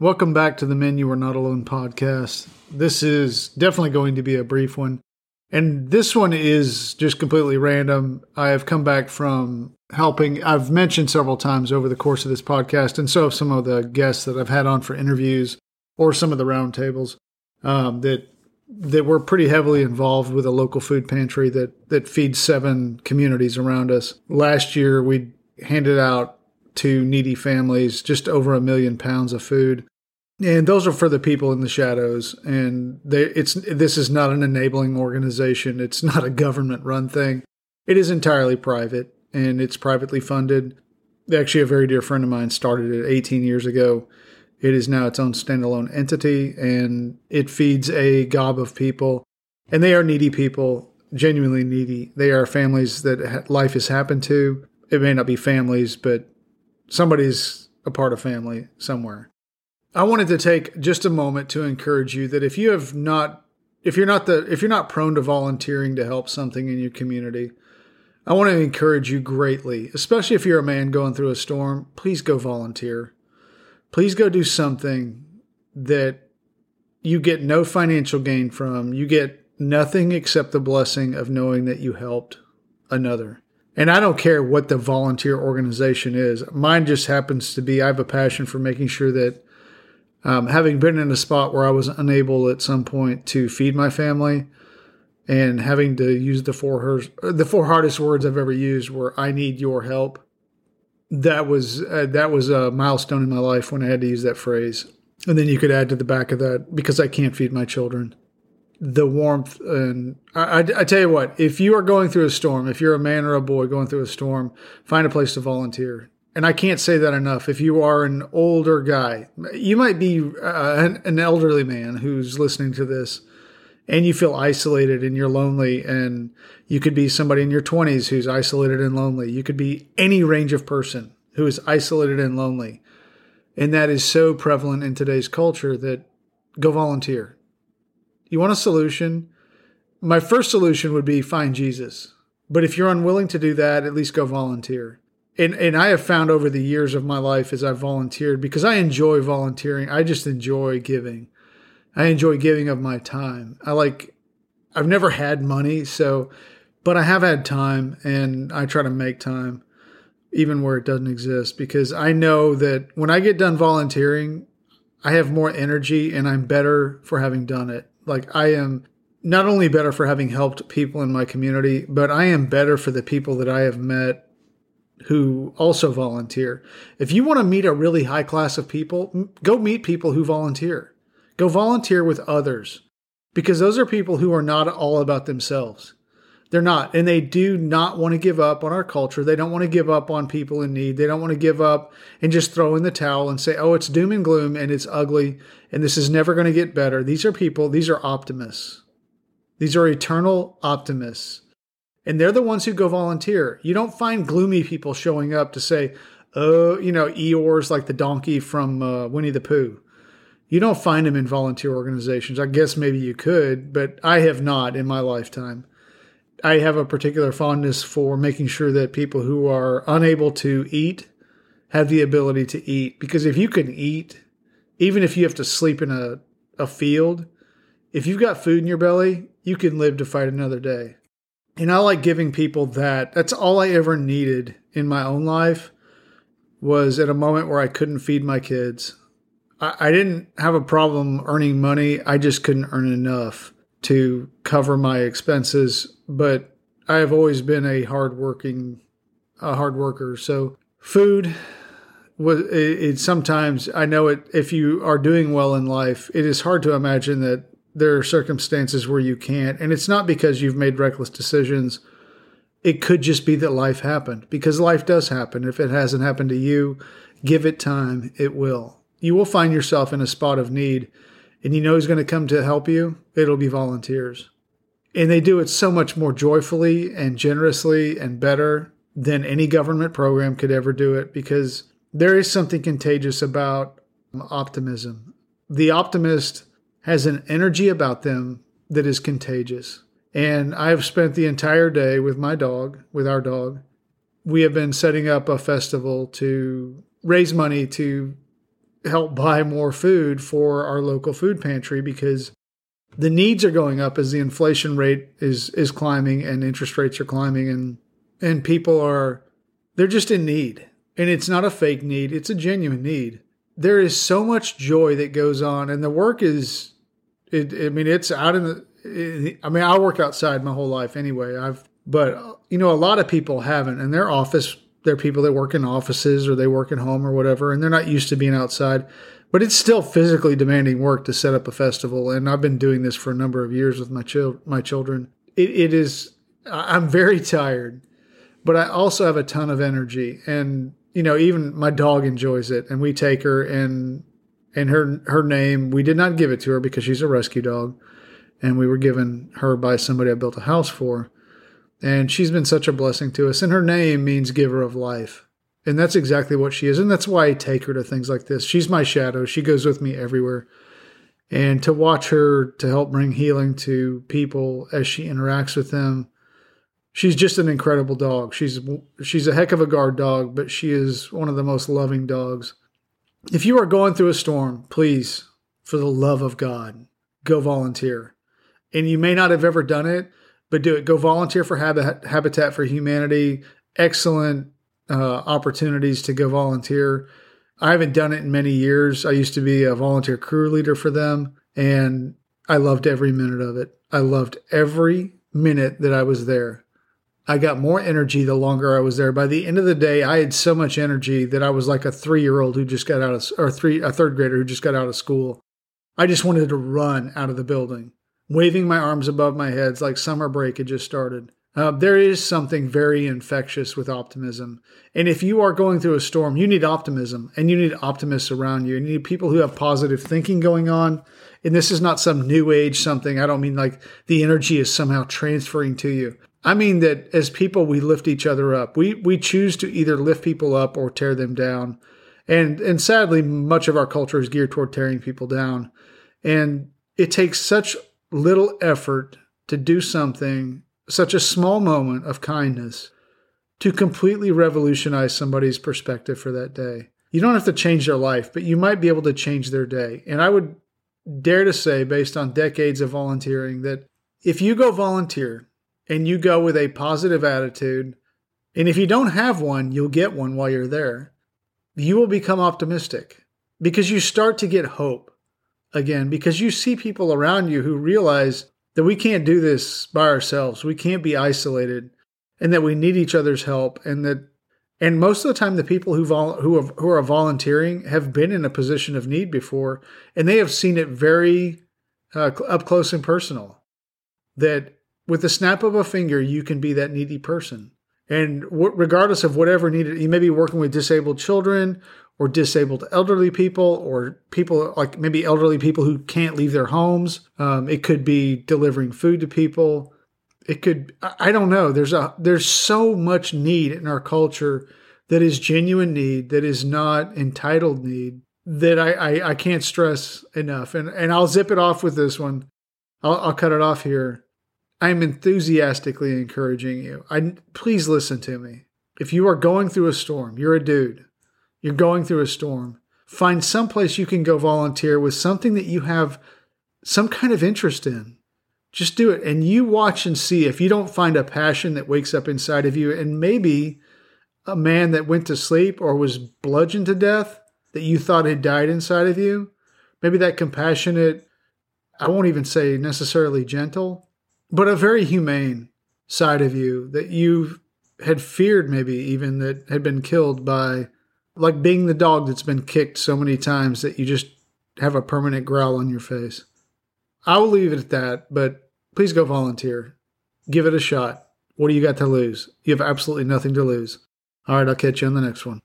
Welcome back to the Men You Are Not Alone podcast. This is definitely going to be a brief one. And this one is just completely random. I have come back from helping, I've mentioned several times over the course of this podcast, and so have some of the guests that I've had on for interviews or some of the roundtables um, that that we're pretty heavily involved with a local food pantry that that feeds seven communities around us. Last year, we handed out to needy families just over a million pounds of food and those are for the people in the shadows. And they, it's this is not an enabling organization. It's not a government run thing. It is entirely private and it's privately funded. Actually a very dear friend of mine started it 18 years ago. It is now its own standalone entity and it feeds a gob of people. And they are needy people genuinely needy. They are families that life has happened to. It may not be families but somebody's a part of family somewhere I wanted to take just a moment to encourage you that if you have not if you're not the if you're not prone to volunteering to help something in your community, I want to encourage you greatly, especially if you're a man going through a storm, please go volunteer. Please go do something that you get no financial gain from. You get nothing except the blessing of knowing that you helped another. And I don't care what the volunteer organization is. Mine just happens to be I have a passion for making sure that um, having been in a spot where I was unable at some point to feed my family, and having to use the four the four hardest words I've ever used were "I need your help." That was uh, that was a milestone in my life when I had to use that phrase. And then you could add to the back of that because I can't feed my children. The warmth and I, I, I tell you what, if you are going through a storm, if you're a man or a boy going through a storm, find a place to volunteer and I can't say that enough. If you are an older guy, you might be uh, an, an, elderly man who's listening to this and you feel isolated and you're lonely, and you could be somebody in your 20s who's isolated and lonely. You could be any range of person who is isolated and lonely. And that is so prevalent in today's culture that go volunteer. You want a solution? My first solution would be find Jesus. But if you're unwilling to do that, at least go volunteer and and I have found over the years of my life as I've volunteered because I enjoy volunteering. I just enjoy giving. I enjoy giving of my time. I like I've never had money, so but I have had time and I try to make time even where it doesn't exist because I know that when I get done volunteering, I have more energy and I'm better for having done it. Like I am not only better for having helped people in my community, but I am better for the people that I have met who also volunteer. If you want to meet a really high class of people, go meet people who volunteer. Go volunteer with others because those are people who are not all about themselves. They're not. And they do not want to give up on our culture. They don't want to give up on people in need. They don't want to give up and just throw in the towel and say, oh, it's doom and gloom and it's ugly and this is never going to get better. These are people, these are optimists. These are eternal optimists and they're the ones who go volunteer. You don't find gloomy people showing up to say, "Oh, you know, Eeyore's like the donkey from uh, Winnie the Pooh." You don't find them in volunteer organizations. I guess maybe you could, but I have not in my lifetime. I have a particular fondness for making sure that people who are unable to eat have the ability to eat. Because if you can eat, even if you have to sleep in a, a field, if you've got food in your belly, you can live to fight another day. And I like giving people that. That's all I ever needed in my own life was at a moment where I couldn't feed my kids. I, I didn't have a problem earning money. I just couldn't earn enough to cover my expenses. But I have always been a hardworking, a hard worker. So food was it, it sometimes I know it if you are doing well in life, it is hard to imagine that there are circumstances where you can't. And it's not because you've made reckless decisions. It could just be that life happened because life does happen. If it hasn't happened to you, give it time. It will. You will find yourself in a spot of need and you know who's going to come to help you? It'll be volunteers. And they do it so much more joyfully and generously and better than any government program could ever do it because there is something contagious about optimism. The optimist has an energy about them that is contagious. And I have spent the entire day with my dog, with our dog. We have been setting up a festival to raise money to help buy more food for our local food pantry because the needs are going up as the inflation rate is is climbing and interest rates are climbing and and people are they're just in need and it's not a fake need it's a genuine need there is so much joy that goes on and the work is it, i mean it's out in the it, i mean i work outside my whole life anyway. I've but you know a lot of people haven't and their office they're people that work in offices or they work at home or whatever and they're not used to being outside but it's still physically demanding work to set up a festival and i've been doing this for a number of years with my child, my children. It, it is i'm very tired but i also have a ton of energy and you know even my dog enjoys it and we take her and and her her name we did not give it to her because she's a rescue dog and we were given her by somebody i built a house for and she's been such a blessing to us and her name means giver of life and that's exactly what she is. And that's why I take her to things like this. She's my shadow. She goes with me everywhere. And to watch her to help bring healing to people as she interacts with them, she's just an incredible dog. She's she's a heck of a guard dog, but she is one of the most loving dogs. If you are going through a storm, please, for the love of God, go volunteer. And you may not have ever done it, but do it. Go volunteer for Habitat for Humanity. Excellent uh, opportunities to go volunteer. I haven't done it in many years. I used to be a volunteer crew leader for them, and I loved every minute of it. I loved every minute that I was there. I got more energy the longer I was there. By the end of the day, I had so much energy that I was like a three year old who just got out of, or three, a third grader who just got out of school. I just wanted to run out of the building, waving my arms above my heads like summer break had just started. Uh, there is something very infectious with optimism. And if you are going through a storm, you need optimism and you need optimists around you. And you need people who have positive thinking going on. And this is not some new age something. I don't mean like the energy is somehow transferring to you. I mean that as people, we lift each other up. We, we choose to either lift people up or tear them down. And, and sadly, much of our culture is geared toward tearing people down. And it takes such little effort to do something such a small moment of kindness to completely revolutionize somebody's perspective for that day. You don't have to change their life, but you might be able to change their day. And I would dare to say, based on decades of volunteering, that if you go volunteer and you go with a positive attitude, and if you don't have one, you'll get one while you're there, you will become optimistic because you start to get hope again, because you see people around you who realize that we can't do this by ourselves. We can't be isolated and that we need each other's help and that and most of the time the people who vol- who, have, who are volunteering have been in a position of need before and they have seen it very uh, up close and personal that with the snap of a finger you can be that needy person and w- regardless of whatever needed you may be working with disabled children or disabled elderly people or people like maybe elderly people who can't leave their homes. Um, it could be delivering food to people. It could I don't know. There's a there's so much need in our culture that is genuine need that is not entitled need that I, I, I can't stress enough. And and I'll zip it off with this one. I'll, I'll cut it off here. I'm enthusiastically encouraging you. I please listen to me. If you are going through a storm, you're a dude you're going through a storm, find some place you can go volunteer with something that you have some kind of interest in. Just do it. And you watch and see if you don't find a passion that wakes up inside of you, and maybe a man that went to sleep or was bludgeoned to death that you thought had died inside of you. Maybe that compassionate, I won't even say necessarily gentle, but a very humane side of you that you had feared, maybe even that had been killed by like being the dog that's been kicked so many times that you just have a permanent growl on your face. I will leave it at that, but please go volunteer. Give it a shot. What do you got to lose? You have absolutely nothing to lose. All right, I'll catch you on the next one.